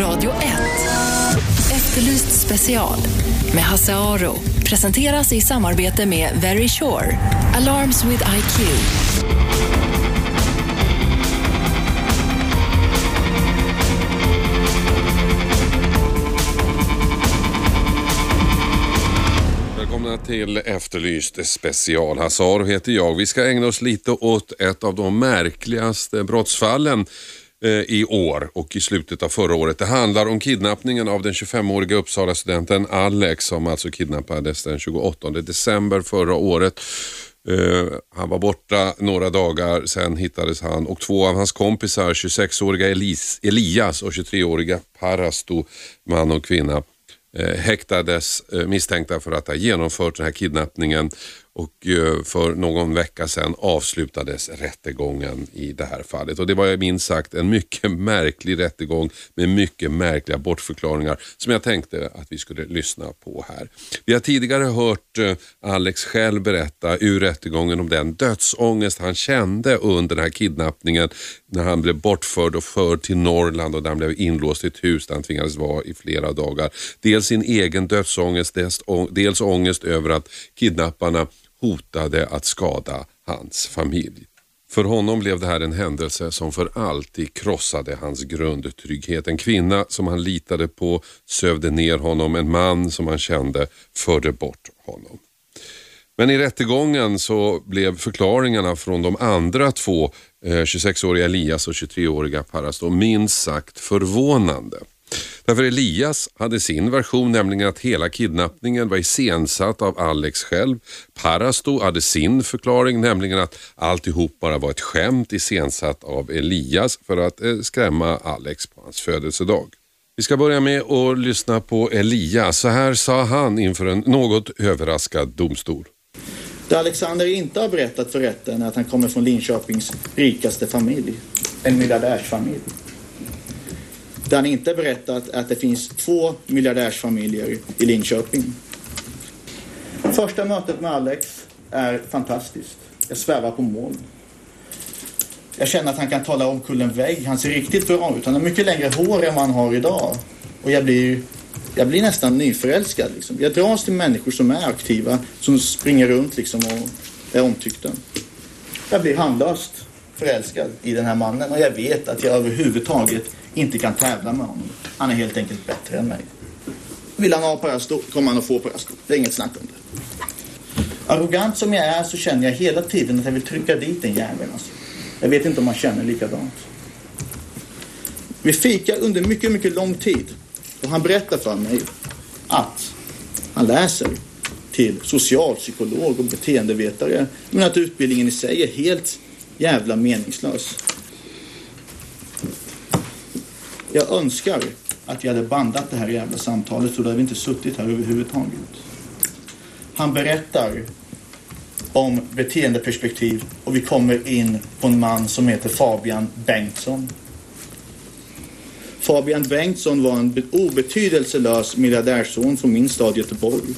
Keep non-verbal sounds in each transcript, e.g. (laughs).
Radio 1. Efterlyst special med Hasse Aro. Presenteras i samarbete med Very Sure. Alarms with IQ. Välkomna till Efterlyst special. Hazar heter jag. Vi ska ägna oss lite åt ett av de märkligaste brottsfallen Eh, i år och i slutet av förra året. Det handlar om kidnappningen av den 25-åriga Uppsala-studenten Alex som alltså kidnappades den 28 december förra året. Uh, han var borta några dagar, sen hittades han och två av hans kompisar, 26-åriga Elis, Elias och 23-åriga Parasto, man och kvinna, uh, häktades uh, misstänkta för att ha genomfört den här kidnappningen och eh, för någon vecka sedan avslutades rättegången i det här fallet. Och Det var minst sagt en mycket (laughs) märklig rättegång med mycket märkliga bortförklaringar som jag tänkte att vi skulle lyssna på här. Vi har tidigare hört eh, Alex själv berätta ur rättegången om den dödsångest han kände under den här kidnappningen när han blev bortförd och förd till Norrland och där han blev inlåst i ett hus där han tvingades vara i flera dagar. Dels sin egen dödsångest, dels ångest över att kidnapparna hotade att skada hans familj. För honom blev det här en händelse som för alltid krossade hans grundtrygghet. En kvinna som han litade på sövde ner honom, en man som han kände förde bort honom. Men i rättegången så blev förklaringarna från de andra två, eh, 26-åriga Elias och 23-åriga Paras, minst sagt förvånande. Därför Elias hade sin version, nämligen att hela kidnappningen var iscensatt av Alex själv. Parasto hade sin förklaring, nämligen att alltihop bara var ett skämt iscensatt av Elias för att eh, skrämma Alex på hans födelsedag. Vi ska börja med att lyssna på Elias. Så här sa han inför en något överraskad domstol. Det Alexander inte har berättat för rätten är att han kommer från Linköpings rikaste familj. En miljardärsfamilj. Det han inte berättat är att det finns två miljardärsfamiljer i Linköping. Första mötet med Alex är fantastiskt. Jag svävar på moln. Jag känner att han kan tala om kullen vägg. Han ser riktigt bra ut. Han har mycket längre hår än vad han har idag. Och jag blir, jag blir nästan nyförälskad. Liksom. Jag dras till människor som är aktiva, som springer runt liksom och är omtyckta. Jag blir handlöst förälskad i den här mannen och jag vet att jag överhuvudtaget inte kan tävla med honom. Han är helt enkelt bättre än mig. Vill han ha Parasto kommer han att få Parasto. Det är inget snack om det. Arrogant som jag är så känner jag hela tiden att jag vill trycka dit den jäveln. Alltså. Jag vet inte om han känner likadant. Vi fikar under mycket, mycket lång tid. Och han berättar för mig att han läser till socialpsykolog och beteendevetare. Men att utbildningen i sig är helt jävla meningslös. Jag önskar att jag hade bandat det här jävla samtalet så då hade vi inte suttit här överhuvudtaget. Han berättar om beteendeperspektiv och vi kommer in på en man som heter Fabian Bengtsson. Fabian Bengtsson var en obetydelselös miljardärson från min stad Göteborg.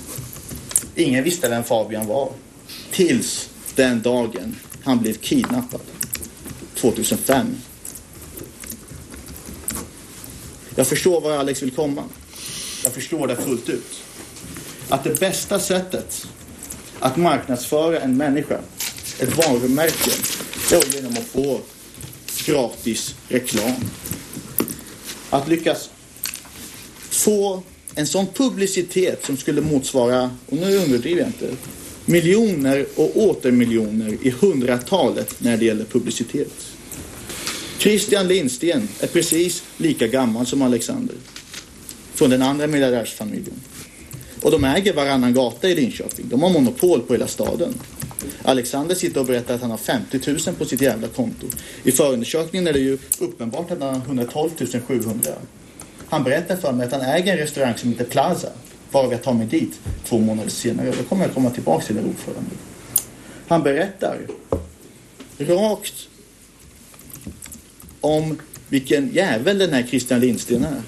Ingen visste vem Fabian var. Tills den dagen han blev kidnappad. 2005. Jag förstår var Alex vill komma. Jag förstår det fullt ut. Att det bästa sättet att marknadsföra en människa, ett varumärke, det är genom att få gratis reklam. Att lyckas få en sån publicitet som skulle motsvara, och nu överdriver jag inte, miljoner och åter miljoner i hundratalet när det gäller publicitet. Christian Lindsten är precis lika gammal som Alexander. Från den andra miljardärsfamiljen. Och de äger varannan gata i Linköping. De har monopol på hela staden. Alexander sitter och berättar att han har 50 000 på sitt jävla konto. I förundersökningen är det ju uppenbart att han har 112 700. Han berättar för mig att han äger en restaurang som heter Plaza. Varav jag tar mig dit två månader senare. Då kommer jag komma tillbaka till det ordförande. Han berättar rakt om vilken jävel den här Christian Lindsten är.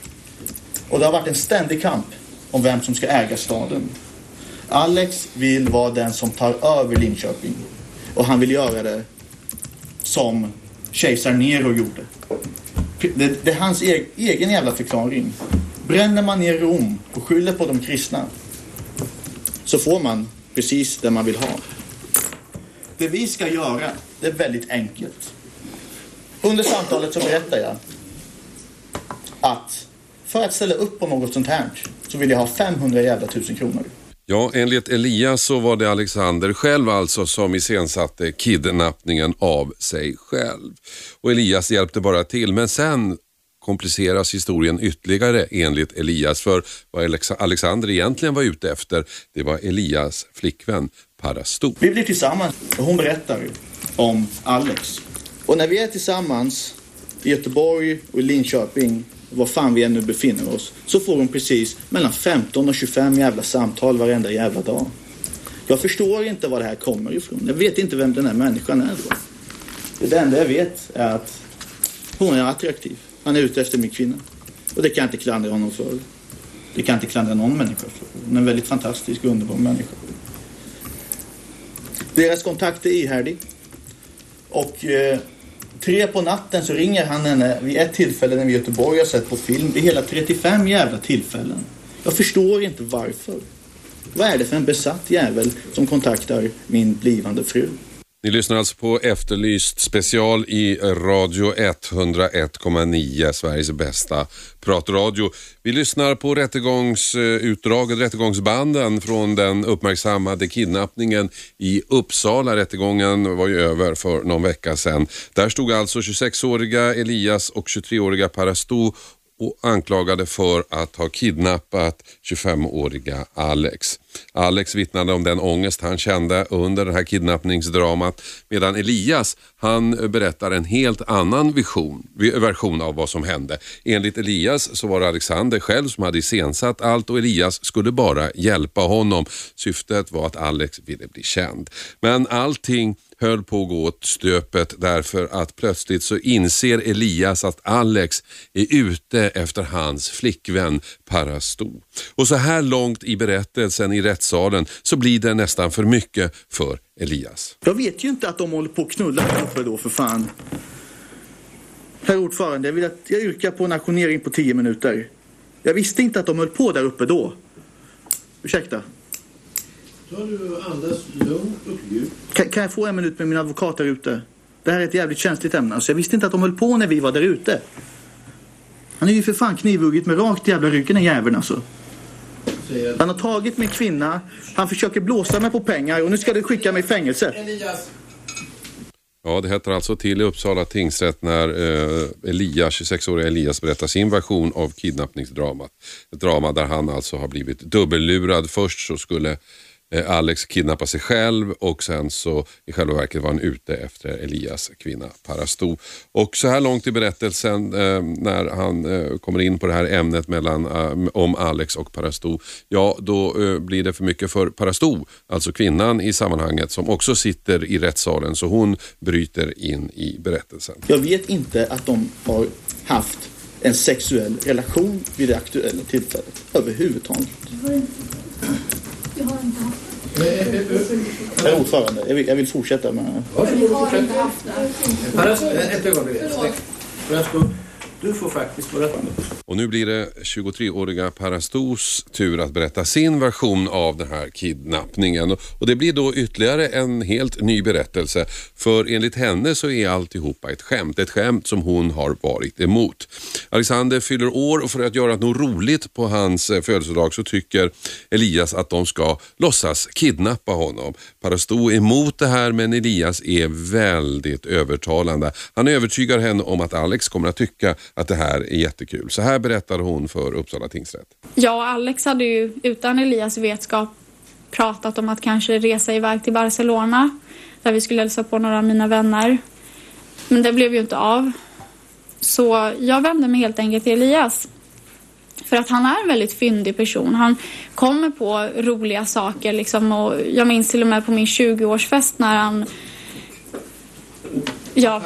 Och det har varit en ständig kamp om vem som ska äga staden. Alex vill vara den som tar över Linköping. Och han vill göra det som kejsar Nero gjorde. Det, det är hans egen, egen jävla förklaring. Bränner man ner Rom och skyller på de kristna så får man precis det man vill ha. Det vi ska göra, det är väldigt enkelt. Under samtalet så berättar jag att för att ställa upp på något sånt här så vill jag ha 500 jävla tusen kronor. Ja, enligt Elias så var det Alexander själv alltså som iscensatte kidnappningen av sig själv. Och Elias hjälpte bara till, men sen kompliceras historien ytterligare enligt Elias. För vad Alexander egentligen var ute efter, det var Elias flickvän Parasto. Vi blir tillsammans och hon berättar om Alex. Och när vi är tillsammans i Göteborg och i Linköping var fan vi än nu befinner oss, så får hon precis mellan 15 och 25 jävla samtal varenda jävla dag. Jag förstår inte var det här kommer ifrån. Jag vet inte vem den här människan är då. Det enda jag vet är att hon är attraktiv. Han är ute efter min kvinna. Och det kan jag inte klandra honom för. Det kan jag inte klandra någon människa för. Hon är en väldigt fantastisk och underbar människa. Deras kontakt är ihärdig. Och eh, Tre på natten så ringer han henne vid ett tillfälle när vi i Göteborg har sett på film. Det är hela 35 jävla tillfällen. Jag förstår inte varför. Vad är det för en besatt jävel som kontaktar min blivande fru? Ni lyssnar alltså på Efterlyst special i Radio 101,9, Sveriges bästa pratradio. Vi lyssnar på rättegångsutdraget, rättegångsbanden från den uppmärksammade kidnappningen i Uppsala. Rättegången var ju över för någon vecka sedan. Där stod alltså 26-åriga Elias och 23-åriga Parasto och anklagade för att ha kidnappat 25-åriga Alex. Alex vittnade om den ångest han kände under det här kidnappningsdramat medan Elias han berättar en helt annan vision, version av vad som hände. Enligt Elias så var det Alexander själv som hade iscensatt allt och Elias skulle bara hjälpa honom. Syftet var att Alex ville bli känd. Men allting höll på att gå åt stöpet därför att plötsligt så inser Elias att Alex är ute efter hans flickvän Parasto. Och så här långt i berättelsen i rättssalen så blir det nästan för mycket för Elias. Jag vet ju inte att de håller på att knulla här uppe då för fan. Herr ordförande, jag, vill att jag yrkar på en auktionering på tio minuter. Jag visste inte att de höll på där uppe då. Ursäkta. Ta du andas lugnt och djupt. Kan, kan jag få en minut med min advokat där ute? Det här är ett jävligt känsligt ämne. Alltså, jag visste inte att de höll på när vi var där ute. Han är ju för fan knivhuggit med rakt jävla ryggen den jäveln alltså. Han har tagit min kvinna, han försöker blåsa mig på pengar och nu ska du skicka mig i fängelse. Ja, det heter alltså till i Uppsala tingsrätt när eh, Elias, 26-åriga Elias berättar sin version av kidnappningsdramat. Ett drama där han alltså har blivit dubbellurad. Först så skulle Eh, Alex kidnappar sig själv och sen så i själva verket var han ute efter Elias kvinna Parasto. Och så här långt i berättelsen eh, när han eh, kommer in på det här ämnet mellan, eh, om Alex och Parasto, ja då eh, blir det för mycket för Parasto, alltså kvinnan i sammanhanget som också sitter i rättssalen så hon bryter in i berättelsen. Jag vet inte att de har haft en sexuell relation vid det aktuella tillfället överhuvudtaget. Jag har inte haft det. Herr ordförande, jag vill, jag vill fortsätta med... Varsågod, fortsätt. Ett ögonblick. Varsågod. Du får faktiskt berätta. Och nu blir det 23-åriga Parastos tur att berätta sin version av den här kidnappningen. Och det blir då ytterligare en helt ny berättelse. För enligt henne så är alltihopa ett skämt. Ett skämt som hon har varit emot. Alexander fyller år och för att göra något roligt på hans eh, födelsedag så tycker Elias att de ska låtsas kidnappa honom. Parasto stod emot det här men Elias är väldigt övertalande. Han övertygar henne om att Alex kommer att tycka att det här är jättekul. Så här berättar hon för Uppsala tingsrätt. Jag och Alex hade ju utan Elias vetskap pratat om att kanske resa iväg till Barcelona där vi skulle hälsa på några av mina vänner. Men det blev ju inte av. Så jag vände mig helt enkelt till Elias. För att han är en väldigt fyndig person. Han kommer på roliga saker liksom och jag minns till och med på min 20-årsfest när han Ja,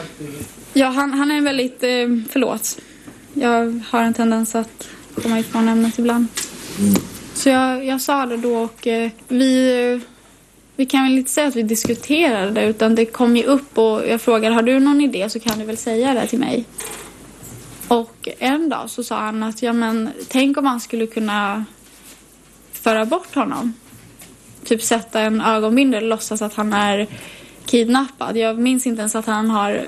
Ja, han, han är väldigt... Eh, förlåt. Jag har en tendens att komma ifrån ämnet ibland. Mm. Så jag, jag sa det då och eh, vi... Eh, vi kan väl inte säga att vi diskuterade det utan det kom ju upp och jag frågade har du någon idé så kan du väl säga det till mig. Och en dag så sa han att ja men tänk om man skulle kunna föra bort honom. Typ sätta en ögonbindel och låtsas att han är kidnappad. Jag minns inte ens att han har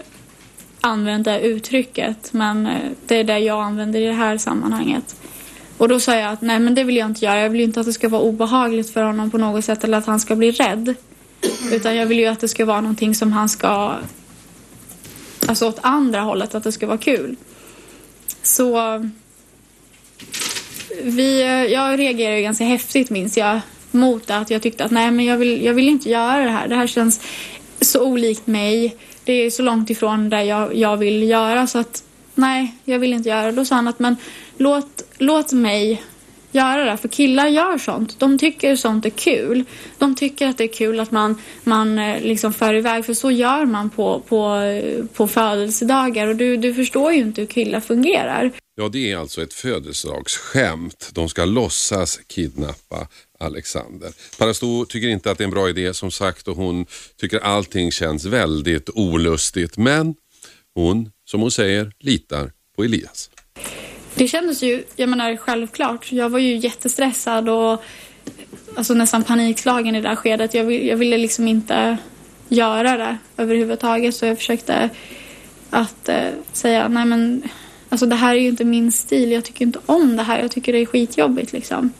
använt det uttrycket men eh, det är det jag använder i det här sammanhanget. Och då sa jag att nej men det vill jag inte göra. Jag vill inte att det ska vara obehagligt för honom på något sätt eller att han ska bli rädd. Utan jag vill ju att det ska vara någonting som han ska, alltså åt andra hållet, att det ska vara kul. Så vi, jag reagerade ganska häftigt minns jag mot. Att jag tyckte att nej men jag vill, jag vill inte göra det här. Det här känns så olikt mig. Det är så långt ifrån det jag, jag vill göra så att nej, jag vill inte göra det. Då sa han att men låt, låt mig göra det. För killar gör sånt. De tycker sånt är kul. De tycker att det är kul att man, man eh, liksom för iväg. För så gör man på, på, på födelsedagar. Och du, du förstår ju inte hur killar fungerar. Ja, det är alltså ett födelsedagsskämt. De ska låtsas kidnappa Alexander. Parasto tycker inte att det är en bra idé som sagt och hon tycker allting känns väldigt olustigt. Men hon, som hon säger, litar på Elias. Det kändes ju, jag menar självklart. Jag var ju jättestressad och alltså nästan panikslagen i det här skedet. Jag, jag ville liksom inte göra det överhuvudtaget så jag försökte att eh, säga nej men alltså det här är ju inte min stil. Jag tycker inte om det här. Jag tycker det är skitjobbigt liksom.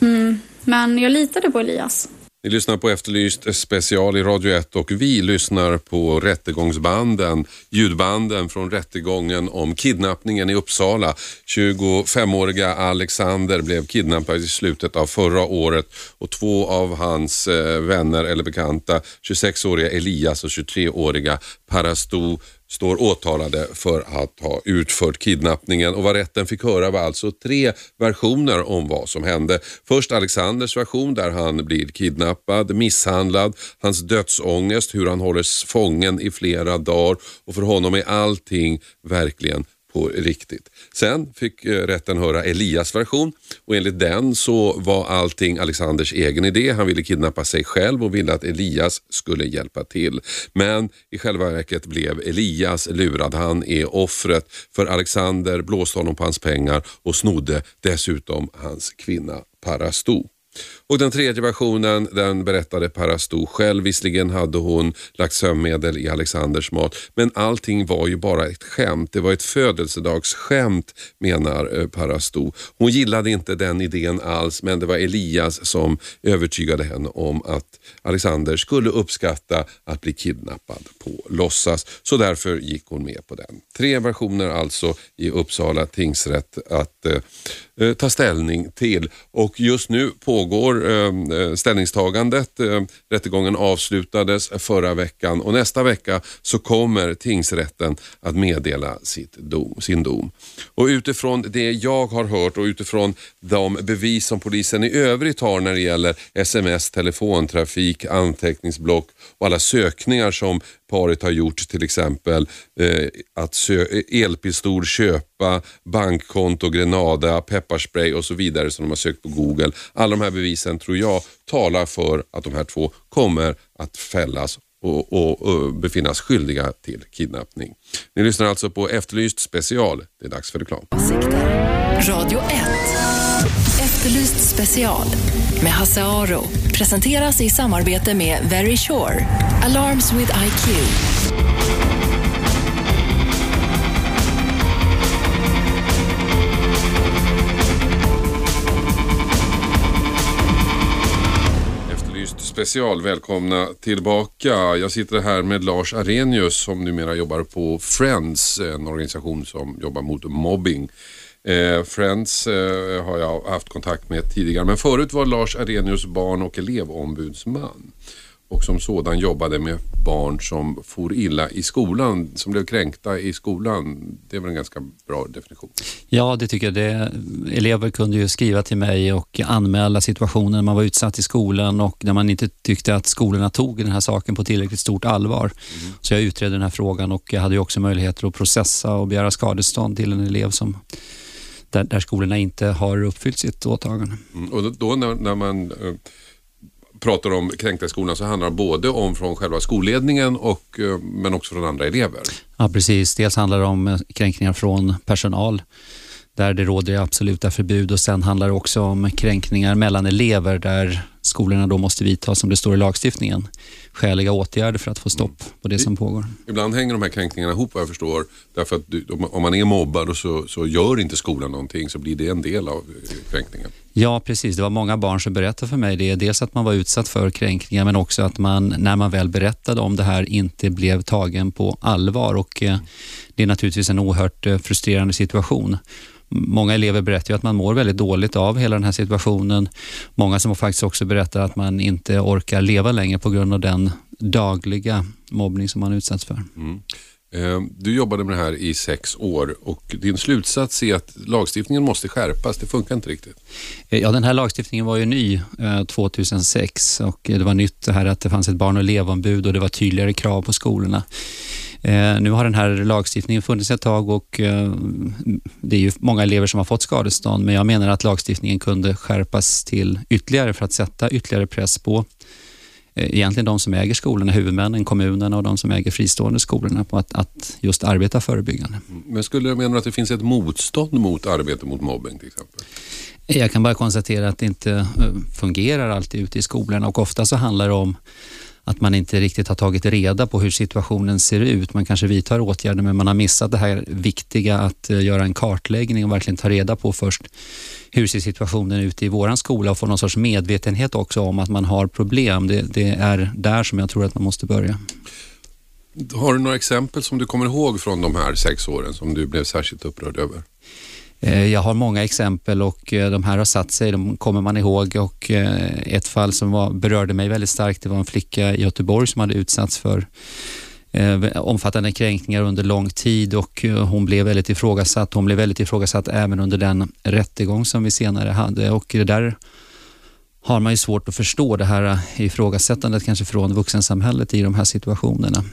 Mm. Men jag litade på Elias. Ni lyssnar på Efterlyst special i Radio 1 och vi lyssnar på rättegångsbanden, ljudbanden från rättegången om kidnappningen i Uppsala. 25-åriga Alexander blev kidnappad i slutet av förra året och två av hans eh, vänner eller bekanta, 26-åriga Elias och 23-åriga Parasto står åtalade för att ha utfört kidnappningen och vad rätten fick höra var alltså tre versioner om vad som hände. Först Alexanders version där han blir kidnappad, misshandlad, hans dödsångest, hur han hålls fången i flera dagar och för honom är allting verkligen på riktigt. Sen fick eh, rätten höra Elias version och enligt den så var allting Alexanders egen idé. Han ville kidnappa sig själv och ville att Elias skulle hjälpa till. Men i själva verket blev Elias lurad. Han är offret för Alexander blåste honom på hans pengar och snodde dessutom hans kvinna Parasto. Och den tredje versionen den berättade Parasto själv. Visserligen hade hon lagt sömnmedel i Alexanders mat men allting var ju bara ett skämt. Det var ett födelsedagsskämt menar eh, Parastou. Parasto. Hon gillade inte den idén alls men det var Elias som övertygade henne om att Alexander skulle uppskatta att bli kidnappad på låtsas. Så därför gick hon med på den. Tre versioner alltså i Uppsala tingsrätt att eh, eh ta ställning till och just nu pågår Ehm, eh, ställningstagandet. Ehm, rättegången avslutades förra veckan och nästa vecka så kommer tingsrätten att meddela sitt dom, sin dom. Och utifrån det jag har hört och utifrån de bevis som polisen i övrigt har när det gäller sms, telefontrafik, anteckningsblock och alla sökningar som paret har gjort till exempel eh, att elpistol köpa, bankkonto, Grenada, pepparspray och så vidare som de har sökt på Google. Alla de här bevisen tror jag talar för att de här två kommer att fällas och, och, och befinnas skyldiga till kidnappning. Ni lyssnar alltså på Efterlyst special. Det är dags för reklam. Radio 1. Efterlyst special med Hasse Aro presenteras i samarbete med Very Sure. Alarms with IQ. special. Välkomna tillbaka. Jag sitter här med Lars Arrhenius som numera jobbar på Friends, en organisation som jobbar mot mobbing. Eh, Friends eh, har jag haft kontakt med tidigare men förut var Lars Arrhenius barn och elevombudsman och som sådan jobbade med barn som for illa i skolan, som blev kränkta i skolan. Det är väl en ganska bra definition? Ja, det tycker jag. Det, elever kunde ju skriva till mig och anmäla situationen när man var utsatt i skolan och när man inte tyckte att skolorna tog den här saken på tillräckligt stort allvar. Mm. Så jag utredde den här frågan och jag hade ju också möjligheter att processa och begära skadestånd till en elev som där, där skolorna inte har uppfyllt sitt åtagande. Mm. Och då, när, när man eh, pratar om kränkta i skolan så handlar det både om från själva skolledningen och, eh, men också från andra elever. Ja, precis. Dels handlar det om eh, kränkningar från personal där det råder absoluta förbud och sen handlar det också om kränkningar mellan elever där skolorna då måste vidta, som det står i lagstiftningen, skäliga åtgärder för att få stopp på det som pågår. Ibland hänger de här kränkningarna ihop vad jag förstår. Därför att du, om man är mobbad och så, så gör inte skolan någonting så blir det en del av eh, kränkningen. Ja, precis. Det var många barn som berättade för mig det. Dels att man var utsatt för kränkningar men också att man, när man väl berättade om det här, inte blev tagen på allvar. Och eh, Det är naturligtvis en oerhört eh, frustrerande situation. Många elever berättar att man mår väldigt dåligt av hela den här situationen. Många som faktiskt också berättar att man inte orkar leva längre på grund av den dagliga mobbning som man utsatts för. Mm. Eh, du jobbade med det här i sex år och din slutsats är att lagstiftningen måste skärpas. Det funkar inte riktigt. Eh, ja, den här lagstiftningen var ju ny 2006 eh, och det var nytt det här att det fanns ett barn och elevombud och det var tydligare krav på skolorna. Eh, nu har den här lagstiftningen funnits ett tag och eh, det är ju många elever som har fått skadestånd men jag menar att lagstiftningen kunde skärpas till ytterligare för att sätta ytterligare press på eh, egentligen de som äger skolorna, huvudmännen, kommunerna och de som äger fristående skolorna på att, att just arbeta förebyggande. Men skulle du mena att det finns ett motstånd mot arbete mot mobbing till exempel? Jag kan bara konstatera att det inte fungerar alltid ute i skolorna och ofta så handlar det om att man inte riktigt har tagit reda på hur situationen ser ut. Man kanske vidtar åtgärder men man har missat det här viktiga att eh, göra en kartläggning och verkligen ta reda på först hur ser situationen ut i våran skola och få någon sorts medvetenhet också om att man har problem. Det, det är där som jag tror att man måste börja. Har du några exempel som du kommer ihåg från de här sex åren som du blev särskilt upprörd över? Eh, jag har många exempel och eh, de här har satt sig, de kommer man ihåg och eh, ett fall som var, berörde mig väldigt starkt, det var en flicka i Göteborg som hade utsatts för omfattande kränkningar under lång tid och hon blev väldigt ifrågasatt. Hon blev väldigt ifrågasatt även under den rättegång som vi senare hade och det där har man ju svårt att förstå det här ifrågasättandet kanske från vuxensamhället i de här situationerna.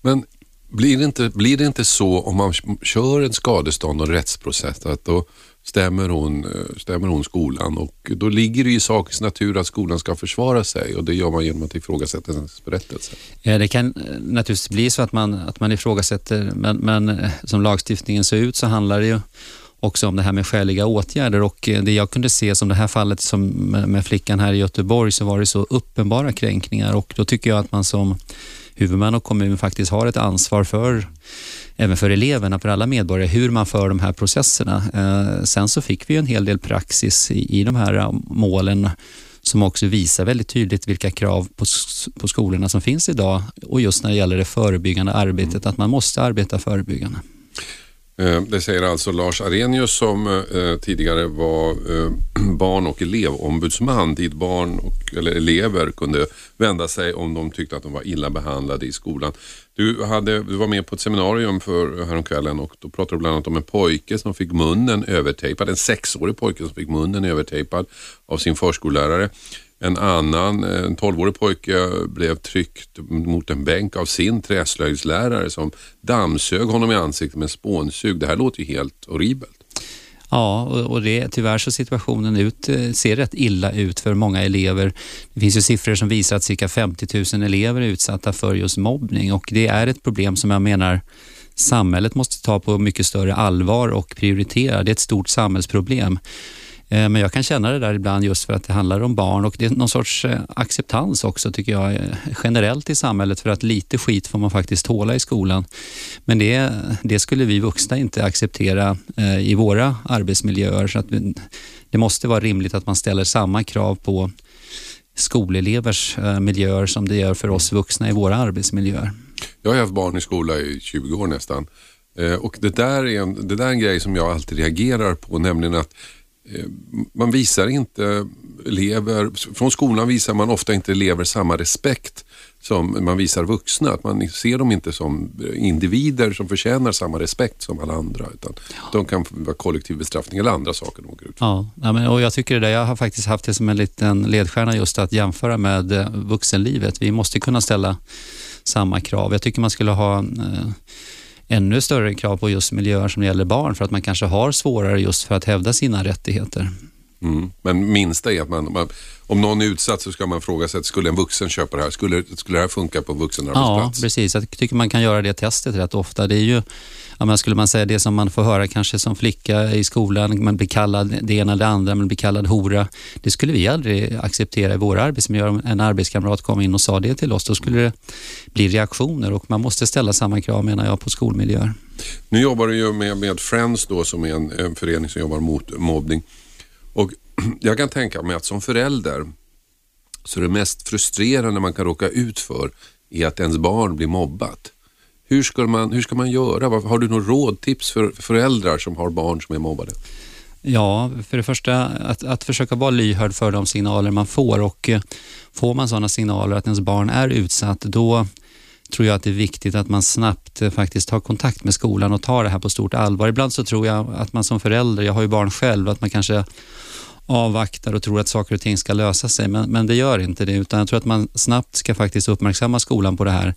Men blir det, inte, blir det inte så om man kör en skadestånd och rättsprocess att då stämmer hon, eh, stämmer hon skolan och då ligger det i sakens natur att skolan ska försvara sig och det gör man genom att ifrågasätta hennes berättelse. Ja, det kan eh, naturligtvis bli så att man, att man ifrågasätter men, men som lagstiftningen ser ut så handlar det ju också om det här med skäliga åtgärder och det jag kunde se som det här fallet som med flickan här i Göteborg så var det så uppenbara kränkningar och då tycker jag att man som huvudman och kommun faktiskt har ett ansvar för även för eleverna, för alla medborgare, hur man för de här processerna. Eh, sen så fick vi en hel del praxis i, i de här eh, målen som också visar väldigt tydligt vilka krav på, på skolorna som finns idag och just när det gäller det förebyggande arbetet, att man måste arbeta förebyggande. Eh, det säger alltså Lars Arrhenius som eh, tidigare var eh, (clears throat) barn och elevombudsman dit barn och, eller elever kunde vända sig om de tyckte att de var illa behandlade i skolan. Du, hade, du var med på ett seminarium för häromkvällen och då pratade du bland annat om en pojke som fick munnen övertejpad, en sexårig pojke som fick munnen övertejpad av sin förskollärare. En annan, eh, en 12-årig pojke, blev tryckt mot en bänk av sin träslöjdslärare som dammsög honom i ansiktet med spånsug. Det här låter ju helt horribelt. Ja, och det, tyvärr så situationen ut, eh, ser rätt illa ut för många elever. Det finns ju siffror som visar att cirka 50 000 elever är utsatta för just mobbning och det är ett problem som jag menar samhället måste ta på mycket större allvar och prioritera. Det är ett stort samhällsproblem. Eh, men jag kan känna det där ibland just för att det handlar om barn och det är någon sorts eh, acceptans också tycker jag eh, generellt i samhället för att lite skit får man faktiskt tåla i skolan. Men det, det skulle vi vuxna inte acceptera i våra arbetsmiljöer så att det måste vara rimligt att man ställer samma krav på skolelevers miljöer som det gör för oss vuxna i våra arbetsmiljöer. Jag har haft barn i skola i 20 år nästan. Och det där, är en, det där är en grej som jag alltid reagerar på, nämligen att man visar inte elever, från skolan visar man ofta inte elever samma respekt som man visar vuxna. Att man ser dem inte som individer som förtjänar samma respekt som alla andra. Utan ja. De kan vara kollektiv bestraffning eller andra saker de åker ut Ja, men, och jag tycker det där, jag har faktiskt haft det som en liten ledstjärna just att jämföra med eh, vuxenlivet. Vi måste kunna ställa samma krav. Jag tycker man skulle ha eh, ännu större krav på just miljöer som gäller barn för att man kanske har svårare just för att hävda sina rättigheter. Mm. Men minsta är att man, man, om någon är utsatt så ska man fråga sig, skulle en vuxen köpa det här? Skulle, skulle det här funka på en vuxen arbetsplats? Ja, precis. Jag tycker man kan göra det testet rätt ofta. Det är ju, ja, skulle man säga det som man får höra kanske som flicka i skolan, man blir kallad det ena eller det andra, man blir kallad hora. Det skulle vi aldrig acceptera i vår arbetsmiljö. Om en arbetskamrat kom in och sa det till oss, då skulle det bli reaktioner och man måste ställa samma krav menar jag på skolmiljöer. Nu jobbar du ju med, med Friends då som är en, en förening som jobbar mot mobbning. Och (clears throat) jag kan tänka mig att som förälder så det mest frustrerande man kan råka ut för är att ens barn blir mobbat. Hur ska man, hur ska man göra? Har du några rådtips för föräldrar som har barn som är mobbade? Ja, för det första att, att försöka vara lyhörd för de signaler man får och eh, får man sådana signaler att ens barn är utsatt, då tror jag att det är viktigt att man snabbt eh, faktiskt tar kontakt med skolan och tar det här på stort allvar. Ibland så tror jag att man som förälder, jag har ju barn själv, att man kanske avvaktar och tror att saker och ting ska lösa sig, men, men det gör inte det, utan jag tror att man snabbt ska faktiskt uppmärksamma skolan på det här,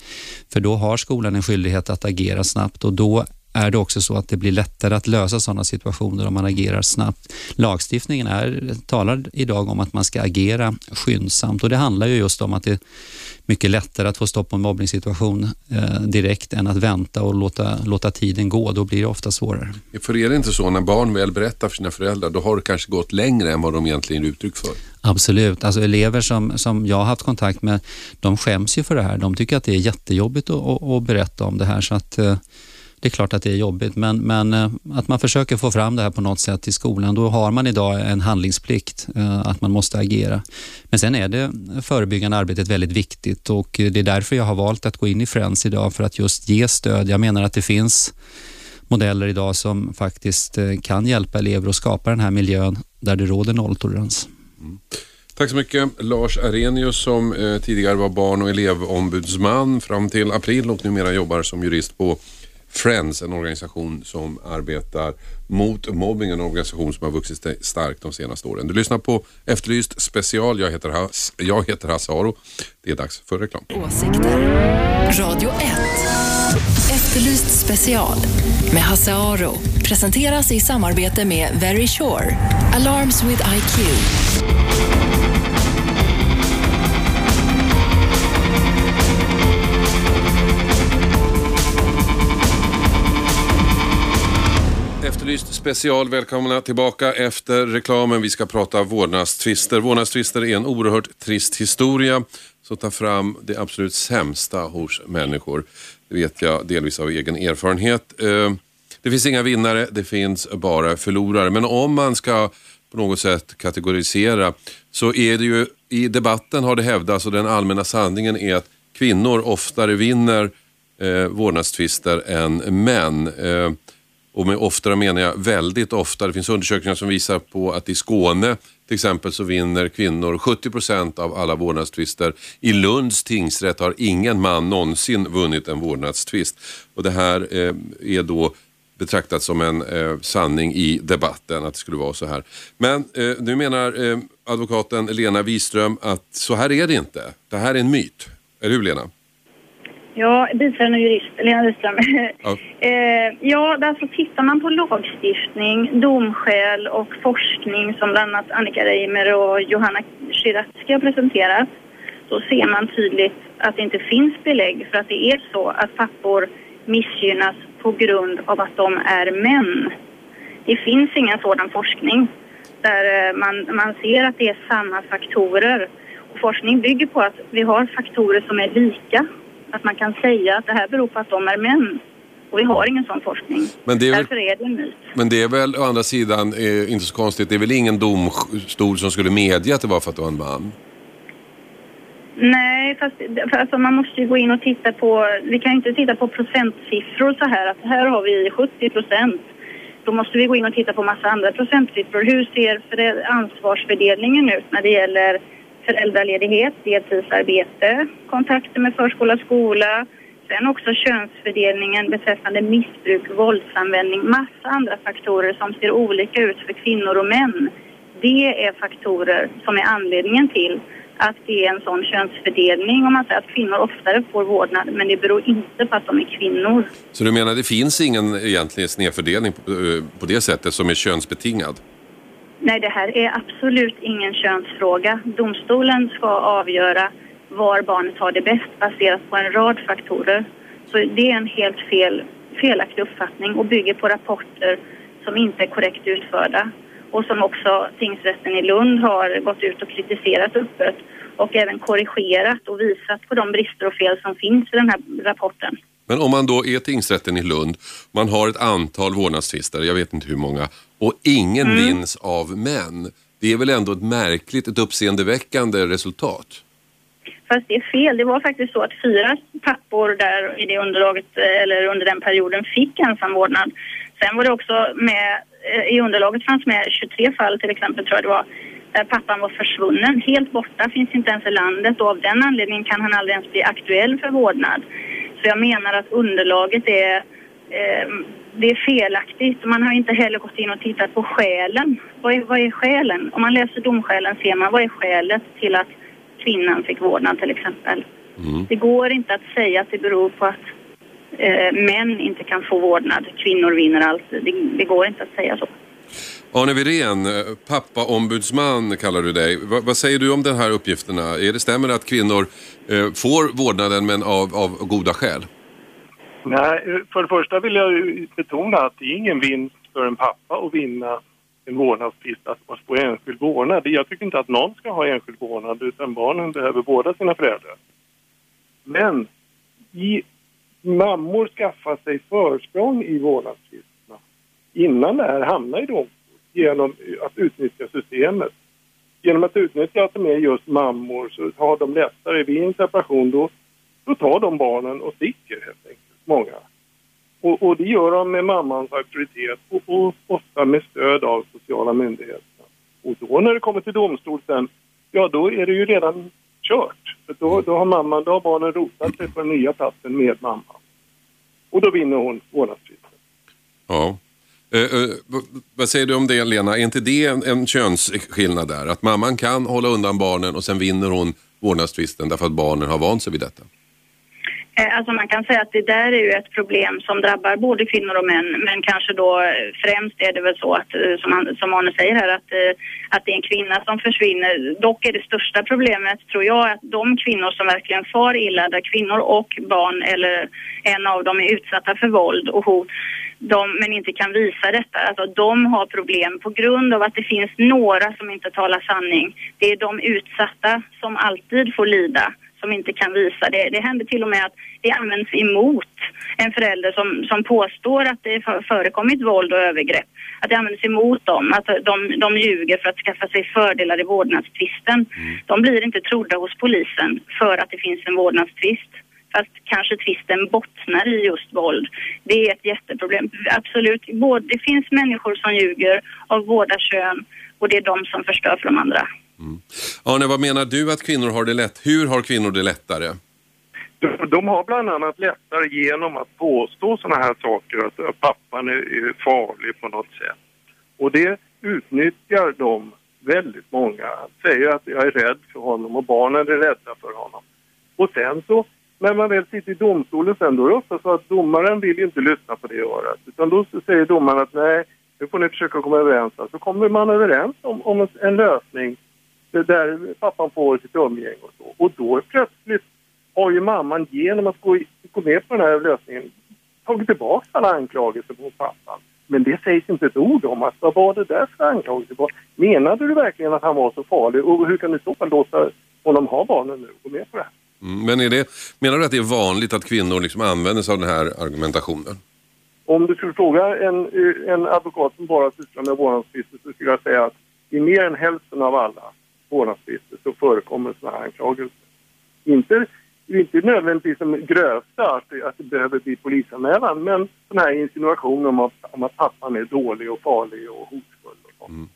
för då har skolan en skyldighet att agera snabbt och då är det också så att det blir lättare att lösa sådana situationer om man agerar snabbt. Lagstiftningen är, talar idag om att man ska agera skyndsamt och det handlar ju just om att det är mycket lättare att få stopp på en mobbningssituation eh, direkt än att vänta och låta, låta tiden gå. Då blir det ofta svårare. För är det inte så när barn väl berättar för sina föräldrar, då har det kanske gått längre än vad de egentligen ger uttryck för? Absolut. Alltså elever som, som jag har haft kontakt med, de skäms ju för det här. De tycker att det är jättejobbigt att, att, att berätta om det här. Så att eh, det är klart att det är jobbigt, men, men eh, att man försöker få fram det här på något sätt i skolan. Då har man idag en handlingsplikt, eh, att man måste agera. Men sen är det förebyggande arbetet väldigt viktigt och det är därför jag har valt att gå in i Friends idag, för att just ge stöd. Jag menar att det finns modeller idag som faktiskt eh, kan hjälpa elever att skapa den här miljön där det råder nolltolerans. Mm. Tack så mycket Lars Arrhenius som eh, tidigare var barn och elevombudsman fram till april och numera jobbar som jurist på Friends, en organisation som arbetar mot mobbing, en organisation som har vuxit starkt de senaste åren. Du lyssnar på Efterlyst special. Jag heter, Has, jag heter Hasse Aro. Det är dags för reklam. Åsikter. Radio 1. Efterlyst special med Hasse Aro presenteras i samarbete med Very Sure. Alarms with IQ. Efterlyst special. Välkomna tillbaka efter reklamen. Vi ska prata vårdnadstvister. Vårdnadstvister är en oerhört trist historia som tar fram det absolut sämsta hos människor. Det vet jag delvis av egen erfarenhet. Eh, det finns inga vinnare, det finns bara förlorare. Men om man ska på något sätt kategorisera så är det ju i debatten har det hävdats och den allmänna sanningen är att kvinnor oftare vinner eh, vårdnadstvister än män. Eh, och med ofta menar jag väldigt ofta. Det finns undersökningar som visar på att i Skåne till exempel så vinner kvinnor 70 procent av alla vårdnadstvister. I Lunds tingsrätt har ingen man någonsin vunnit en vårdnadstvist. Och det här eh, är då betraktat som en eh, sanning i debatten att det skulle vara så här. Men eh, nu menar eh, advokaten Lena Wiström att så här är det inte. Det här är en myt. Eller hur Lena? Ja, biträdande jurist, Lena Wiström. Ja. (laughs) eh, ja, alltså tittar man på lagstiftning, domskäl och forskning som bland annat Annika Reimer och Johanna Schiratzki har presenterat så ser man tydligt att det inte finns belägg för att det är så att pappor missgynnas på grund av att de är män. Det finns ingen sådan forskning där eh, man, man ser att det är samma faktorer. Och forskning bygger på att vi har faktorer som är lika att man kan säga att det här beror på att de är män. Och vi har ingen sån forskning. Men det är väl, Därför är det en myt. Men det är väl å andra sidan eh, inte så konstigt. Det är väl ingen domstol som skulle medge att det var för att det var en man? Nej, fast för alltså man måste ju gå in och titta på... Vi kan inte titta på procentsiffror så här att här har vi 70 procent. Då måste vi gå in och titta på massa andra procentsiffror. Hur ser ansvarsfördelningen ut när det gäller föräldraledighet, deltidsarbete, kontakter med förskola, skola, sen också könsfördelningen beträffande missbruk, våldsanvändning, massa andra faktorer som ser olika ut för kvinnor och män. Det är faktorer som är anledningen till att det är en sån könsfördelning om man säger att kvinnor oftare får vårdnad men det beror inte på att de är kvinnor. Så du menar det finns ingen egentligen snedfördelning på, på det sättet som är könsbetingad? Nej, det här är absolut ingen könsfråga. Domstolen ska avgöra var barnet har det bäst baserat på en rad faktorer. Så det är en helt fel, felaktig uppfattning och bygger på rapporter som inte är korrekt utförda och som också tingsrätten i Lund har gått ut och kritiserat öppet och även korrigerat och visat på de brister och fel som finns i den här rapporten. Men om man då är tingsrätten i Lund, man har ett antal vårdnadstvister, jag vet inte hur många, och ingen mm. vinns av män. Det är väl ändå ett märkligt, ett uppseendeväckande resultat? Fast det är fel. Det var faktiskt så att fyra pappor där i det underlaget, eller under den perioden, fick ensamvårdnad. Sen var det också med, eh, i underlaget fanns med 23 fall till exempel tror jag det var, där pappan var försvunnen, helt borta, finns inte ens i landet och av den anledningen kan han aldrig ens bli aktuell för vårdnad. Så jag menar att underlaget är, eh, det är felaktigt. Man har inte heller gått in och tittat på skälen. Vad är, vad är skälen? Om man läser domskälen ser man vad är skälet till att kvinnan fick vårdnad till exempel. Mm. Det går inte att säga att det beror på att eh, män inte kan få vårdnad. Kvinnor vinner alltid. Det, det går inte att säga så. Arne Wirén, eh, pappaombudsman kallar du dig. Va, vad säger du om de här uppgifterna? Är det stämmer att kvinnor eh, får vårdnaden men av, av goda skäl? Nej, för det första vill jag betona att det är ingen vinst för en pappa att vinna en vårdnadstvist att man får enskild vårdnad. Jag tycker inte att någon ska ha enskild vårdnad utan barnen behöver båda sina föräldrar. Men i, mammor skaffar sig försprång i vårdnadstvisterna innan det här hamnar i domstol genom att utnyttja systemet. Genom att utnyttja att de är just mammor så har de lättare vid en separation då, då tar de barnen och sticker helt enkelt, många. Och, och det gör de med mammans auktoritet och, och ofta med stöd av sociala myndigheter. Och då när det kommer till domstol sen, ja då är det ju redan kört. För då, då har mamman, då har barnen rotat sig på den nya platsen med mamman. Och då vinner hon vårdnadstvisten. Ja. Uh, uh, vad säger du om det Lena? Är inte det en, en könsskillnad där? Att mamman kan hålla undan barnen och sen vinner hon vårdnadstvisten därför att barnen har vant sig vid detta? Eh, alltså man kan säga att det där är ju ett problem som drabbar både kvinnor och män men kanske då främst är det väl så att eh, som, han, som Arne säger här att, eh, att det är en kvinna som försvinner. Dock är det största problemet tror jag att de kvinnor som verkligen far illa där kvinnor och barn eller en av dem är utsatta för våld och hot de, men inte kan visa detta. Alltså, de har problem på grund av att det finns några som inte talar sanning. Det är de utsatta som alltid får lida som inte kan visa det. Det händer till och med att det används emot en förälder som, som påstår att det förekommit våld och övergrepp. Att det används emot dem, att de, de ljuger för att skaffa sig fördelar i vårdnadstvisten. Mm. De blir inte trodda hos polisen för att det finns en vårdnadstvist fast kanske tvisten bottnar i just våld. Det är ett jätteproblem. Absolut, det finns människor som ljuger av båda kön och det är de som förstör för de andra. Mm. Arne, vad menar du att kvinnor har det lätt? Hur har kvinnor det lättare? De, de har bland annat lättare genom att påstå sådana här saker, att pappan är, farlig på något sätt. Och det utnyttjar de väldigt många. Säger att jag är rädd för honom och barnen är rädda för honom. Och sen så, när man väl sitter i domstolen sen, då är det ofta så att domaren vill inte lyssna på det örat. Utan då säger domaren att nej, nu får ni försöka komma överens. Så kommer man överens om, om en lösning där pappan får sitt umgänge och så. Och då plötsligt har ju mamman genom att gå, gå med på den här lösningen tagit tillbaka alla anklagelser mot pappan. Men det sägs inte ett ord om att vad var det där för anklagelse? Menade du verkligen att han var så farlig och hur kan du så fall låta honom ha barnen nu och gå med på det här? Mm, men är det, menar du att det är vanligt att kvinnor liksom använder sig av den här argumentationen? Om du skulle fråga en, en advokat som bara sysslar med vårdnadstvister så skulle jag säga att i mer än hälften av alla vårdnadstvister så förekommer sådana här anklagelser. Inte, inte nödvändigtvis som grövsta, att det, att det behöver bli polisanmälan, men sådana här insinuationer om att, om att pappan är dålig och farlig och hotfull. Och sånt. Mm.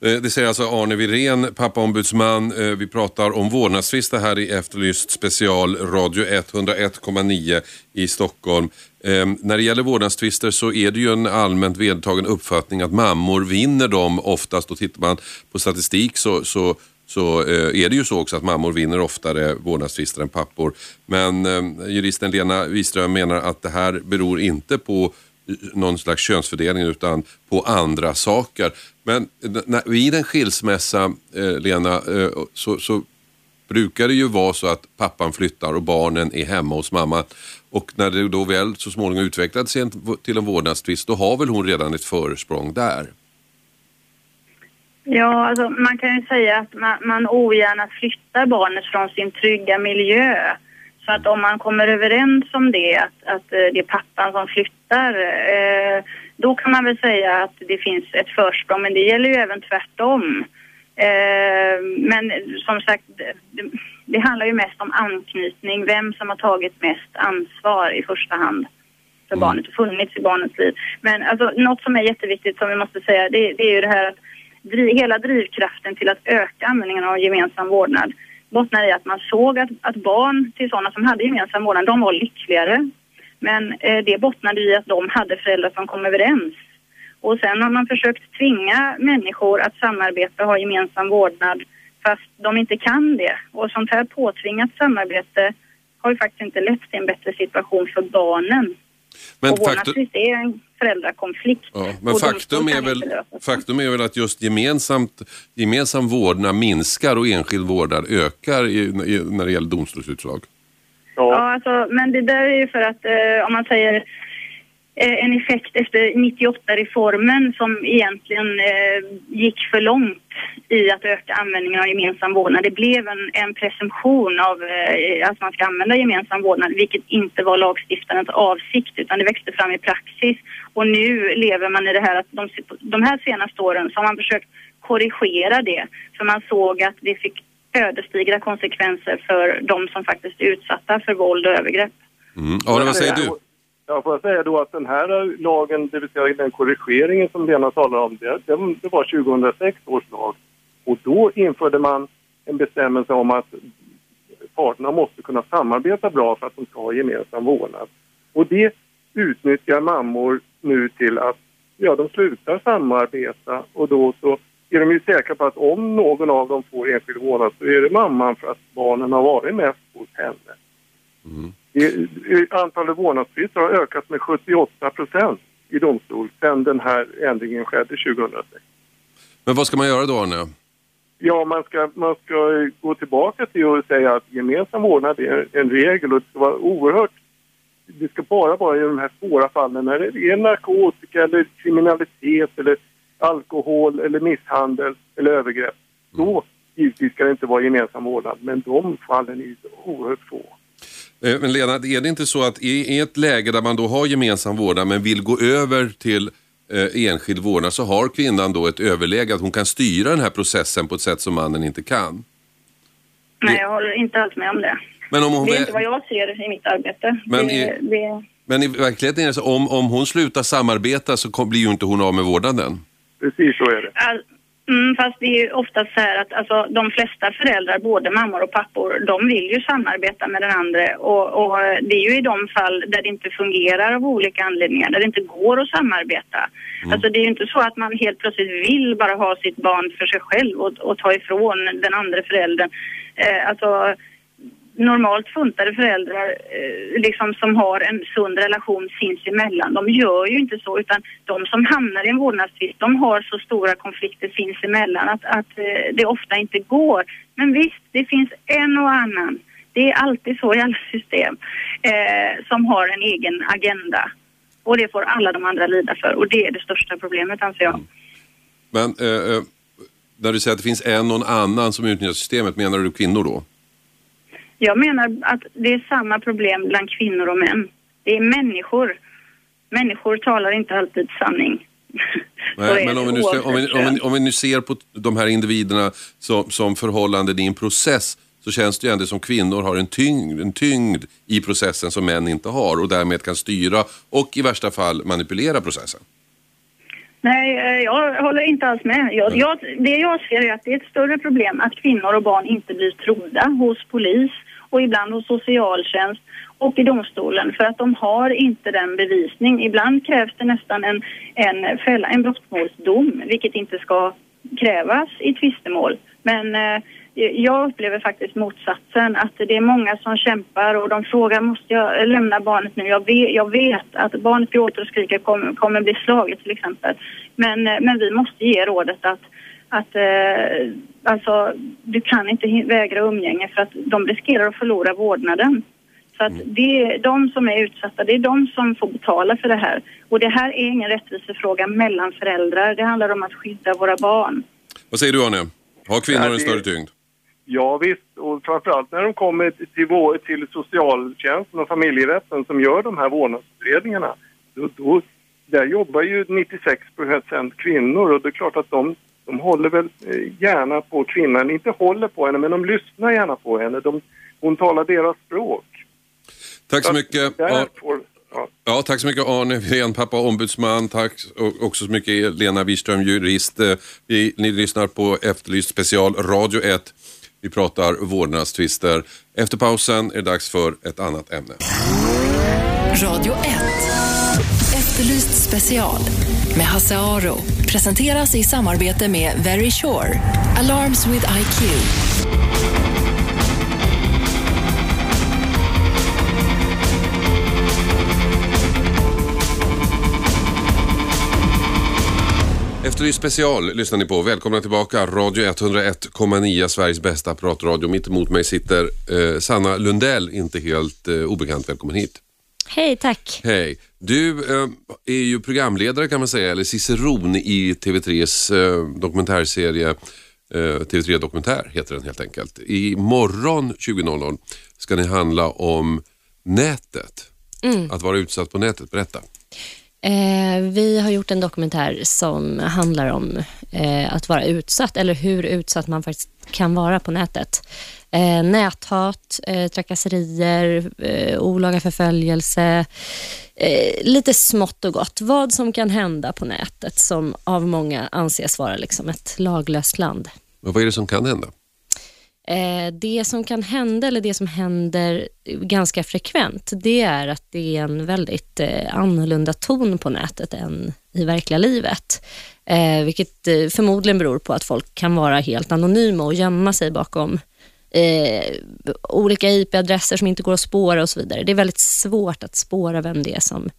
Eh, det säger alltså Arne Wirén, pappaombudsman. Eh, vi pratar om vårdnadstvister här i Efterlyst special Radio 101,9 i Stockholm. Ehm, när det gäller vårdnadstvister så är det ju en allmänt vedtagen uppfattning att mammor vinner dem oftast. Och tittar man på statistik så, så, så eh, är det ju så också att mammor vinner oftare vårdnadstvister än pappor. Men ehm, juristen Lena Wiström menar att det här beror inte på någon slags könsfördelning utan på andra saker. Men när, vid en skilsmässa, eh, Lena, eh, så, så brukar det ju vara så att pappan flyttar och barnen är hemma hos mamma. Och när det då väl så småningom utvecklats till en vårdnadstvist, då har väl hon redan ett försprång där? Ja, alltså man kan ju säga att man, man ogärna flyttar barnet från sin trygga miljö. Så att om man kommer överens om det, att, att eh, det är pappan som flyttar, eh, då kan man väl säga att det finns ett försprång. Men det gäller ju även tvärtom. Eh, men som sagt, det, det, handlar ju mest om anknytning, vem som har tagit mest ansvar i första hand för mm. barnet och funnits i barnets liv. Men alltså, något som är jätteviktigt som vi måste säga, det, det är ju det här att driv, hela drivkraften till att öka användningen av gemensam vårdnad bottnar i att man såg att, att barn till sådana som hade gemensam vårdnad, de var lyckligare. Men eh, det bottnade i att de hade föräldrar som kom överens. Och sen har man försökt tvinga människor att samarbeta och ha gemensam vårdnad fast de inte kan det. Och sånt här påtvingat samarbete har ju faktiskt inte lett till en bättre situation för barnen. Men och faktum... är en föräldrakonflikt. Ja, men faktum är, väl, faktum är väl att just gemensamt, gemensam vårdnad minskar och enskild vårdnad ökar i, i, när det gäller domstolsutslag? Ja, ja alltså, men det där är ju för att eh, om man säger Eh, en effekt efter 98-reformen som egentligen eh, gick för långt i att öka användningen av gemensam vårdnad. Det blev en, en presumtion av eh, att man ska använda gemensam vårdnad, vilket inte var lagstiftarens avsikt utan det växte fram i praxis. Och nu lever man i det här att de, de här senaste åren så har man försökt korrigera det, för man såg att det fick ödesdigra konsekvenser för de som faktiskt är utsatta för våld och övergrepp. Mm. Ja, vad säger du? Ja, får jag säga då att den här lagen, det vill säga den korrigeringen som Lena talar om, det, det var 2006 års lag. Och då införde man en bestämmelse om att parterna måste kunna samarbeta bra för att de ska ha gemensam vårdnad. Och det utnyttjar mammor nu till att ja, de slutar samarbeta och då så är de ju säkra på att om någon av dem får enskild vårdnad så är det mamman för att barnen har varit mest hos henne. Mm. Antalet vårdnadstvister har ökat med 78 procent i domstol sedan den här ändringen skedde 2006. Men vad ska man göra då, Arne? Ja, man ska, man ska gå tillbaka till och säga att gemensam vårdnad är en regel och det ska vara oerhört... Det ska bara vara i de här svåra fallen när det är narkotika eller kriminalitet eller alkohol eller misshandel eller övergrepp. Mm. Då givetvis ska det inte vara gemensam vårdnad, men de fallen är oerhört få. Eh, men Lena, är det inte så att i ett läge där man då har gemensam vårdnad men vill gå över till eh, enskild vårdnad så har kvinnan då ett överläge att hon kan styra den här processen på ett sätt som mannen inte kan? Nej, jag håller inte alls med om det. Men om hon det är inte vad jag ser i mitt arbete. Men, det, i, det... men i verkligheten är det så om, om hon slutar samarbeta så blir ju inte hon av med vårdnaden. Precis så är det. All Mm, fast det är ju oftast så här att alltså, de flesta föräldrar, både mammor och pappor, de vill ju samarbeta med den andra. Och, och, det är ju i de fall där det inte fungerar av olika anledningar, där det inte går att samarbeta. Mm. Alltså det är ju inte så att man helt plötsligt vill bara ha sitt barn för sig själv och, och ta ifrån den andra föräldern. Eh, alltså normalt funtade föräldrar eh, liksom som har en sund relation sinsemellan, de gör ju inte så utan de som hamnar i en vårdnadstvist, de har så stora konflikter sinsemellan att, att eh, det ofta inte går. Men visst, det finns en och annan, det är alltid så i alla system, eh, som har en egen agenda. Och det får alla de andra lida för och det är det största problemet anser jag. Men eh, eh när du säger att det finns en och en annan som utnyttjar systemet, menar du kvinnor då? Jag menar att det är samma problem bland kvinnor och män. Det är människor. Människor talar inte alltid sanning. (laughs) Nej, men om vi, nu ser, om, vi, om, vi, om vi nu ser på de här individerna som, som förhållanden i en process så känns det ju ändå som kvinnor har en tyngd, en tyngd i processen som män inte har och därmed kan styra och i värsta fall manipulera processen. Nej, eh, jag håller inte alls med. Jag, jag, det jag ser är att det är ett större problem att kvinnor och barn inte blir trodda hos polis och ibland hos socialtjänst och i domstolen för att de har inte den bevisning. Ibland krävs det nästan en, en, fälla, en brottmålsdom vilket inte ska krävas i tvistemål. Men eh, jag upplever faktiskt motsatsen. Att det är många som kämpar och de frågar måste jag lämna barnet nu? Jag vet, jag vet att barnet gråter och skriker kommer, kommer bli slaget till exempel. Men, eh, men vi måste ge rådet att, att eh, alltså, du kan inte vägra umgänge för att de riskerar att förlora vårdnaden. Så att det är de som är utsatta, det är de som får betala för det här. Och det här är ingen rättvisefråga mellan föräldrar. Det handlar om att skydda våra barn. Vad säger du Arne? Har kvinnor en större tyngd? Ja visst, och framförallt när de kommer till, vår, till socialtjänsten och familjerätten som gör de här vårdnadsutredningarna. Då, då, där jobbar ju 96 procent kvinnor och det är klart att de, de håller väl eh, gärna på kvinnan, inte håller på henne men de lyssnar gärna på henne. De, hon talar deras språk. Tack så, så mycket. Därför, ja. ja. tack så mycket Arne Wirén, pappa ombudsman. Tack också så mycket Lena Wiström, jurist. Eh, vi, ni lyssnar på Efterlyst special Radio 1. Vi pratar vårdnadstvister. Efter pausen är det dags för ett annat ämne. Radio 1. Efterlyst special med Hasse Aro. Presenteras i samarbete med Very Sure. Alarms with IQ. Efterlyst special lyssnar ni på. Välkomna tillbaka. Radio 101,9, Sveriges bästa pratradio. Mitt emot mig sitter eh, Sanna Lundell, inte helt eh, obekant. Välkommen hit. Hej, tack. Hej. Du eh, är ju programledare kan man säga, eller ciceron i TV3s eh, dokumentärserie eh, TV3 Dokumentär heter den helt enkelt. I morgon 20.00 ska ni handla om nätet. Mm. Att vara utsatt på nätet. Berätta. Eh, vi har gjort en dokumentär som handlar om eh, att vara utsatt eller hur utsatt man faktiskt kan vara på nätet. Eh, näthat, eh, trakasserier, eh, olaga förföljelse, eh, lite smått och gott. Vad som kan hända på nätet som av många anses vara liksom ett laglöst land. Men vad är det som kan hända? Eh, det som kan hända, eller det som händer ganska frekvent, det är att det är en väldigt eh, annorlunda ton på nätet än i verkliga livet. Eh, vilket förmodligen beror på att folk kan vara helt anonyma och gömma sig bakom olika IP-adresser som inte går att spåra och så vidare. Det är väldigt svårt att spåra vem det är som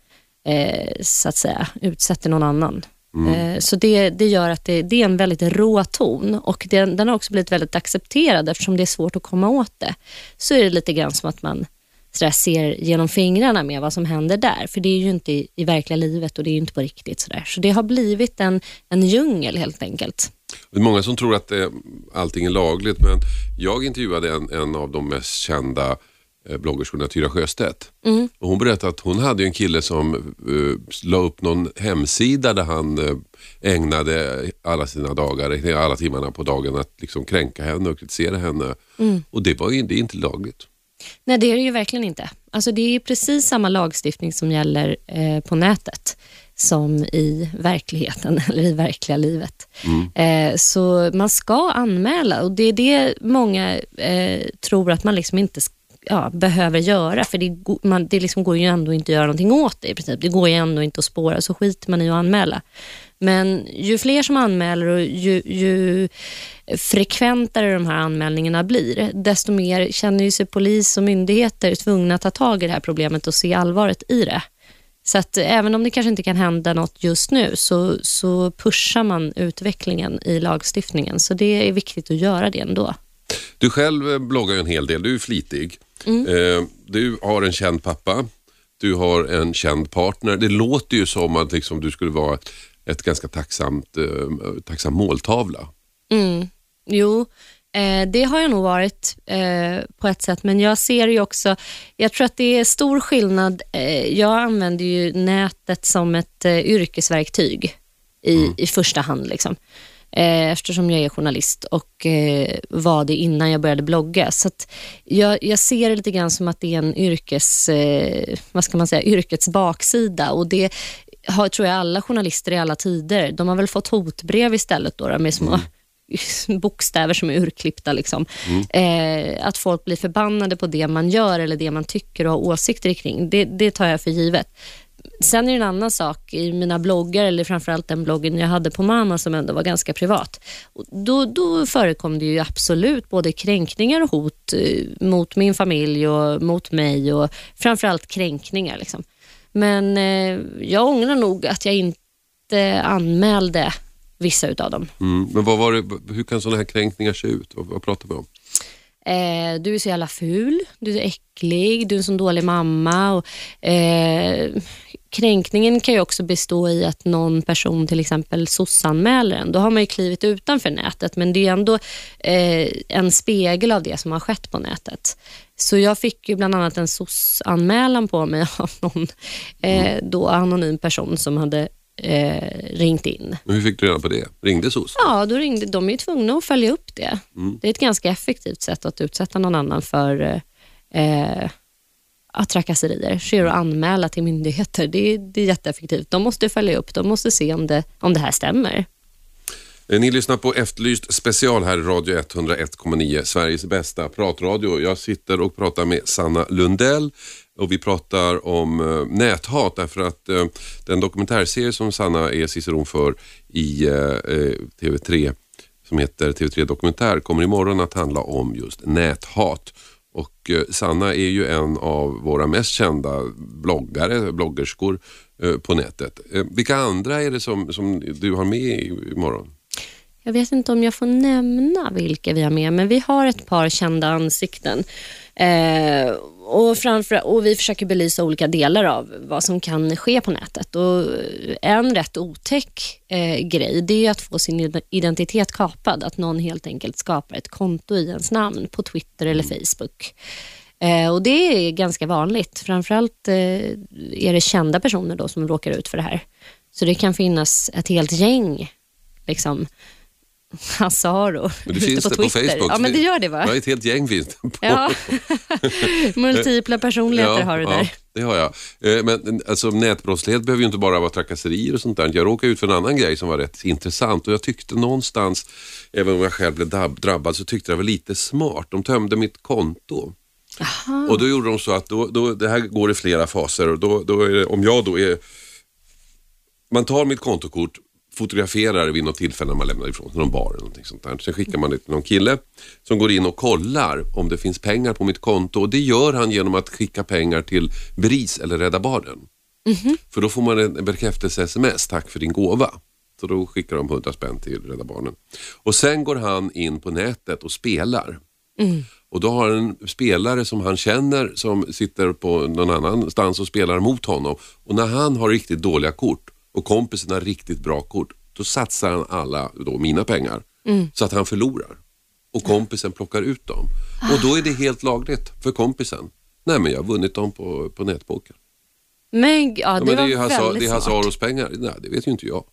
så att säga utsätter någon annan Mm. Eh, så det, det gör att det, det, är en väldigt rå ton och det, den har också blivit väldigt accepterad eftersom det är svårt att komma åt det. Så är det lite grann som att man ser genom fingrarna med vad som händer där. För det är ju inte i, i verkliga livet och det är inte på riktigt. Sådär. Så det har blivit en, en djungel helt enkelt. Det är många som tror att det, allting är lagligt men jag intervjuade en, en av de mest kända Eh, bloggerskorna Tyra Sjöstedt. Mm. Och hon berättade att hon hade en kille som uh, la upp någon hemsida där han uh, ägnade alla sina dagar, alla timmarna på dagen att liksom kränka henne och kritisera henne. Mm. Och det, var, det är inte lagligt. Nej, det är det ju verkligen inte. Alltså, det är precis samma lagstiftning som gäller eh, på nätet som i verkligheten (laughs) eller i verkliga livet. Mm. Eh, så man ska anmäla och det är det många eh, tror att man liksom inte ja, behöver göra. För det, man, det liksom går ju ändå inte att göra någonting åt det i princip. Det går ju ändå inte att spåra, så skiter man i att anmäla. Men ju fler som anmäler och ju, ju frekventare de här anmälningarna blir, desto mer känner ju sig polis och myndigheter tvungna att ta tag i det här problemet och se allvaret i det. Så att även om det kanske inte kan hända något just nu så, så pushar man utvecklingen i lagstiftningen. Så det är viktigt att göra det ändå. Du själv bloggar ju en hel del, du är flitig. Mm. Eh, du har en känd pappa, du har en känd partner. Det låter ju som att liksom du skulle vara ett, ganska tacksamt, eh, tacksam måltavla. Mm. Jo, eh, det har jag nog varit eh, på ett sätt, men jag ser ju också, jag tror att det är stor skillnad. Jag använder ju nätet som ett yrkesverktyg i, mm. i första hand. Liksom eftersom jag är journalist och eh, var det innan jag började blogga. Så jag, jag, ser det lite grann som att det är en yrkes, eh, vad ska man säga, yrkets baksida och det har, tror jag alla journalister i alla tider. De har väl fått hotbrev istället då, med små mm. (laughs) bokstäver som är urklippta. Liksom. Mm. Eh, att folk blir förbannade på det man gör eller det man tycker och har åsikter kring. Det, det tar jag för givet. Sen är det en annan sak i mina bloggar, eller framförallt den bloggen jag hade på mamma som ändå var ganska privat. Då, då förekom det ju absolut både kränkningar och hot eh, mot min familj och mot mig och framförallt kränkningar. Liksom. Men eh, jag ångrar nog att jag inte anmälde vissa utav dem. Mm. Men vad var det, hur kan sådana här kränkningar se ut? Vad, vad pratar vi om? Eh, du är så jävla ful, du är äcklig, du är en sån dålig mamma. Och, eh, kränkningen kan ju också bestå i att någon person till exempel sossanmäler en. Då har man ju klivit utanför nätet men det är ändå eh, en spegel av det som har skett på nätet. Så jag fick ju bland annat en sossanmälan på mig (laughs) av någon eh, då anonym person som hade eh, ringt in. Men hur fick du reda på det? Ringde SOS? Ja, då ringde, de är ju tvungna att följa upp det. Mm. Det är ett ganska effektivt sätt att utsätta någon annan för eh, att trakasserier. Sker att anmäla till myndigheter. Det är, det är jätteeffektivt. De måste följa upp, de måste se om det, om det här stämmer. Eh, ni lyssnar på Efterlyst special här i Radio 101,9, Sveriges bästa pratradio. Jag sitter och pratar med Sanna Lundell och vi pratar om eh, näthat därför att eh, den dokumentärserie som Sanna är ciceron för i eh, eh TV3 som heter TV3 Dokumentär kommer imorgon att handla om just näthat. Och eh, Sanna är ju en av våra mest kända bloggare, bloggerskor eh, på nätet. Vilka andra är det som, som du har med imorgon? Jag vet inte om jag får nämna vilka vi har med, men vi har ett par kända ansikten. Eh, och, framför, och Vi försöker belysa olika delar av vad som kan ske på nätet. Och en rätt otäck eh, grej det är att få sin identitet kapad. Att någon helt enkelt skapar ett konto i ens namn på Twitter eller Facebook. Eh, och Det är ganska vanligt. Framförallt eh, är det kända personer då som råkar ut för det här. Så det kan finnas ett helt gäng liksom, (laughs) Hasaro. Men det finns på det på Facebook. Ja, men det gör det va? Ja, ett helt gäng finns det. På. Ja. (laughs) Multipla personligheter ja, har du där. Ja, det har jag. Eh, men alltså, nätbrottslighet behöver ju inte bara vara trakasserier och sånt där. Jag råkade ut för en annan grej som var rätt intressant och jag tyckte någonstans, även om jag själv blev drabbad, så tyckte jag det var lite smart. De tömde mitt konto. Aha. Och då gjorde de så att då, då, det här går i flera faser och då, då det, om jag då är man tar mitt kontokort, fotograferar vid något tillfälle när man lämnar ifrån sig någon bar eller någonting sånt där. Sen skickar man det till någon kille som går in och kollar om det finns pengar på mitt konto och det gör han genom att skicka pengar till BRIS eller Rädda Barnen. Mm -hmm. För då får man en bekräftelse-sms, tack för din gåva. Så då skickar de 100 spänn till Rädda Barnen. Och sen går han in på nätet och spelar. Mm. Och då har en spelare som han känner som sitter på någon annanstans och spelar mot honom. Och när han har riktigt dåliga kort och kompisen har riktigt bra kort, då satsar han alla då, mina pengar mm. så att han förlorar. Och kompisen plockar ut dem. Och då är det helt lagligt för kompisen. Nej men jag har vunnit dem på, på nätpoker. Men, ja, det, ja, men det är ju det är Hazaros pengar. Nej, det vet ju inte jag.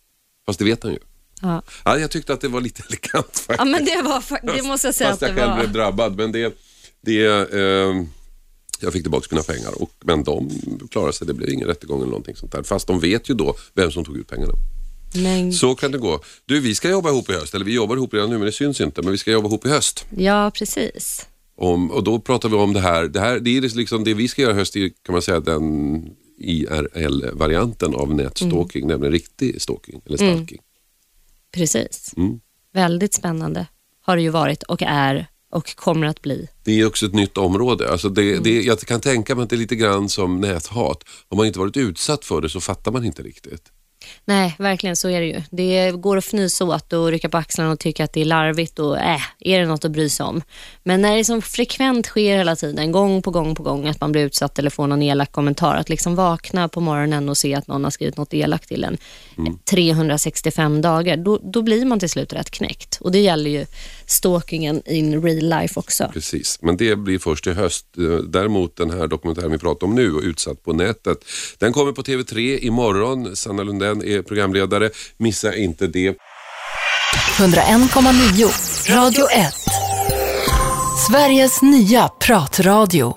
Fast det vet han ju. Ja. Ja, jag tyckte att det var lite (laughs) elegant faktiskt. Ja, men det, var, det måste jag säga Fast att jag själv blev drabbad. Men det, det, eh, jag fick tillbaka mina pengar, och, men de klarade sig. Det blev ingen rättegång eller någonting sånt där. Fast de vet ju då vem som tog ut pengarna. Men... Så kan det gå. Du, vi ska jobba ihop i höst. Eller vi jobbar ihop redan nu, men det syns inte. Men vi ska jobba ihop i höst. Ja, precis. Om, och då pratar vi om det här. Det, här, det är liksom det vi ska göra i höst, kan man säga den IRL-varianten av nätstalking, mm. nämligen riktig stalking eller stalking. Mm. Precis. Mm. Väldigt spännande har det ju varit och är och kommer att bli. Det är också ett nytt område. Alltså det, mm. det, jag kan tänka mig att det är lite grann som näthat. Om man inte varit utsatt för det så fattar man inte riktigt. Nej, verkligen så är det ju. Det går att fnysa åt och rycka på axlarna och tycka att det är larvigt och äh, är det något att bry sig om. Men när det som frekvent sker hela tiden, gång på gång på gång, att man blir utsatt eller får någon elak kommentar, att liksom vakna på morgonen och se att någon har skrivit något elakt till en mm. 365 dagar, då, då blir man till slut rätt knäckt. Och det gäller ju stalkingen in real life också. Precis, men det blir först i höst. Däremot den här dokumentären vi pratar om nu, Utsatt på nätet, den kommer på TV3 imorgon. Sanna Lundell är programledare. Missa inte det. 101,9 Radio 1 Sveriges nya pratradio